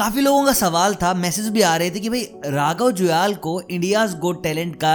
काफ़ी लोगों का सवाल था मैसेज भी आ रहे थे कि भाई, राघव जुयाल को इंडियाज गोट टैलेंट का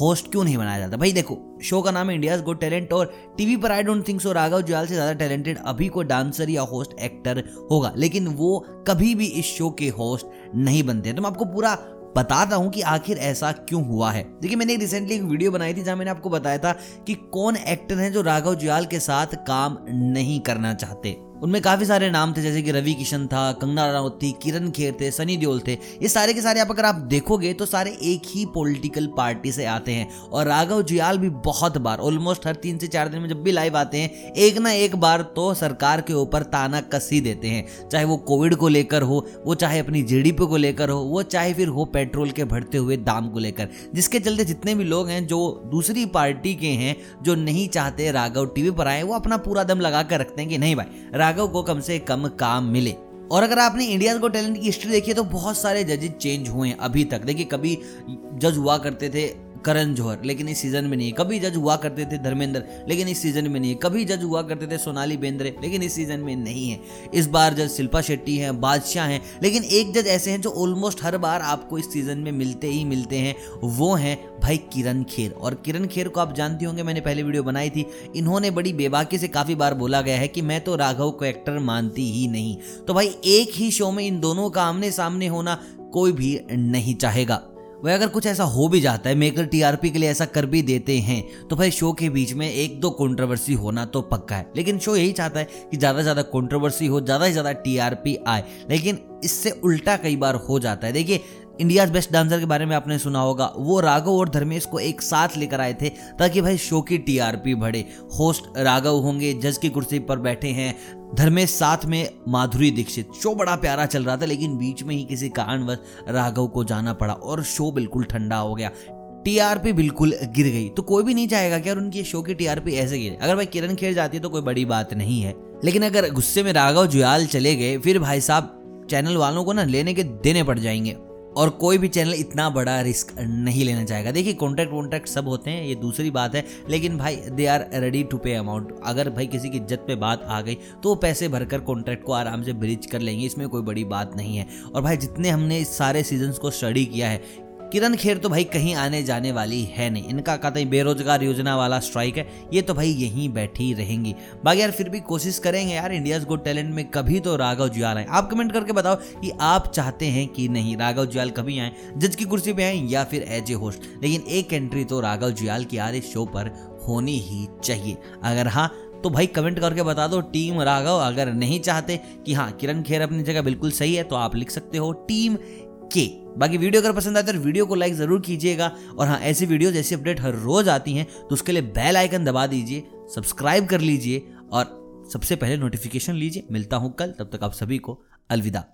होस्ट क्यों नहीं बनाया जाता? भाई देखो शो का नाम है इंडियाज गोट टैलेंट और टीवी पर I don't think so Raghav Juyal से ज़्यादा टैलेंटेड अभी कोई डांसर या होस्ट एक्टर होगा, लेकिन वो कभी भी इस शो के होस्ट नहीं बनते। तो मैं आपको पूरा बताता हूँ कि आखिर ऐसा क्यों हुआ है। देखिए, मैंने रिसेंटली एक वीडियो बनाई थी जहाँ मैंने आपको बताया था कि कौन एक्टर हैं जो राघव जुयाल के साथ काम नहीं करना चाहते। उनमें काफ़ी सारे नाम थे, जैसे कि रवि किशन था, कंगना राउत थी किरण खेर थे, सनी देओल थे। ये सारे के सारे आप अगर आप देखोगे तो सारे एक ही पॉलिटिकल पार्टी से आते हैं। और राघव जुयाल भी बहुत बार ऑलमोस्ट हर तीन से चार दिन में जब भी लाइव आते हैं, एक ना एक बार तो सरकार के ऊपर ताना कसी देते हैं। चाहे वो कोविड को लेकर हो, वो चाहे अपनी जीडीपी को लेकर हो, वो चाहे फिर हो पेट्रोल के बढ़ते हुए दाम को लेकर। जिसके चलते जितने भी लोग हैं, जो दूसरी पार्टी के हैं, जो नहीं चाहते राघव टीवी पर आए, वो अपना पूरा दम लगा कर रखते हैं कि नहीं भाई राघव को कम से कम काम मिले। और अगर आपने इंडिया को टैलेंट की हिस्ट्री देखी है तो बहुत सारे जजेज चेंज हुए हैं अभी तक। देखिए, कभी जज हुआ करते थे करण जौहर, लेकिन इस सीज़न में नहीं है। कभी जज हुआ करते थे धर्मेंद्र, लेकिन इस सीज़न में नहीं है। कभी जज हुआ करते थे सोनाली बेंद्रे, लेकिन इस सीज़न में नहीं है। इस बार जज शिल्पा शेट्टी हैं, बादशाह हैं, लेकिन एक जज ऐसे हैं जो ऑलमोस्ट हर बार आपको इस सीज़न में मिलते ही मिलते हैं। वो हैं भाई किरण खेर। और किरण खेर को आप जानते होंगे, मैंने पहले वीडियो बनाई थी। इन्होंने बड़ी बेबाकी से काफ़ी बार बोला गया है कि मैं तो राघव को एक्टर मानती ही नहीं। तो भाई एक ही शो में इन दोनों का आमने सामने होना कोई भी नहीं चाहेगा। वह अगर कुछ ऐसा हो भी जाता है, मेकर टीआरपी के लिए ऐसा कर भी देते हैं तो भाई शो के बीच में एक दो कंट्रोवर्सी होना तो पक्का है। लेकिन शो यही चाहता है कि ज़्यादा से ज़्यादा कंट्रोवर्सी हो, ज़्यादा से ज़्यादा टीआरपी आए। लेकिन इससे उल्टा कई बार हो जाता है। देखिए इंडियाज बेस्ट डांसर के बारे में आपने सुना होगा। वो राघव और धर्मेश को एक साथ लेकर आए थे, ताकि भाई शो की टीआरपी बढ़े। होस्ट राघव होंगे जज की कुर्सी पर बैठे हैं। धर्मेश साथ में माधुरी दीक्षित। शो बड़ा प्यारा चल रहा था, लेकिन बीच में ही किसी कारणवश राघव को जाना पड़ा और शो बिल्कुल ठंडा हो गया। टीआरपी बिल्कुल गिर गई। तो कोई भी नहीं चाहेगा कि यार उनकी शो की टीआरपी ऐसे गिरे। अगर भाई किरण खेर जाती है तो कोई बड़ी बात नहीं है। लेकिन अगर गुस्से में राघव जुयाल चले गए, फिर भाई साहब चैनल वालों को ना लेने के देने पड़ जाएँगे। और कोई भी चैनल इतना बड़ा रिस्क नहीं लेना चाहेगा। देखिए कॉन्ट्रैक्ट वॉन्ट्रैक्ट सब होते हैं, ये दूसरी बात है, लेकिन भाई they are ready to pay amount अगर भाई किसी की इज़्ज़त पे बात आ गई तो पैसे भरकर कॉन्ट्रैक्ट को आराम से ब्रिज कर लेंगे, इसमें कोई बड़ी बात नहीं है। और भाई, जितने हमने इस सारे सीजन्स को स्टडी किया है किरण खेर तो भाई कहीं आने जाने वाली है नहीं। इनका कहते हैं बेरोजगार योजना वाला स्ट्राइक है। ये तो भाई यहीं बैठी रहेंगी। बाकी यार फिर भी कोशिश करेंगे यार इंडियाज गो टैलेंट में कभी तो राघव जुयाल आए। आप कमेंट करके बताओ कि आप चाहते हैं कि नहीं राघव जुयाल कभी आए, जज की कुर्सी पे आए या फिर एज ए होस्ट लेकिन एक एंट्री तो राघव जुयाल की यार इस शो पर होनी ही चाहिए। अगर हाँ तो भाई कमेंट करके बता दो टीम राघव अगर नहीं चाहते कि हाँ किरण खेर अपनी जगह बिल्कुल सही है तो आप लिख सकते हो टीम के। बाकी वीडियो अगर पसंद आए तो वीडियो को लाइक ज़रूर कीजिएगा। और हाँ ऐसी वीडियो जैसी अपडेट हर रोज आती हैं तो उसके लिए बेल आइकन दबा दीजिए सब्सक्राइब कर लीजिए और सबसे पहले नोटिफिकेशन लीजिए। मिलता हूँ कल, तब तक आप सभी को अलविदा।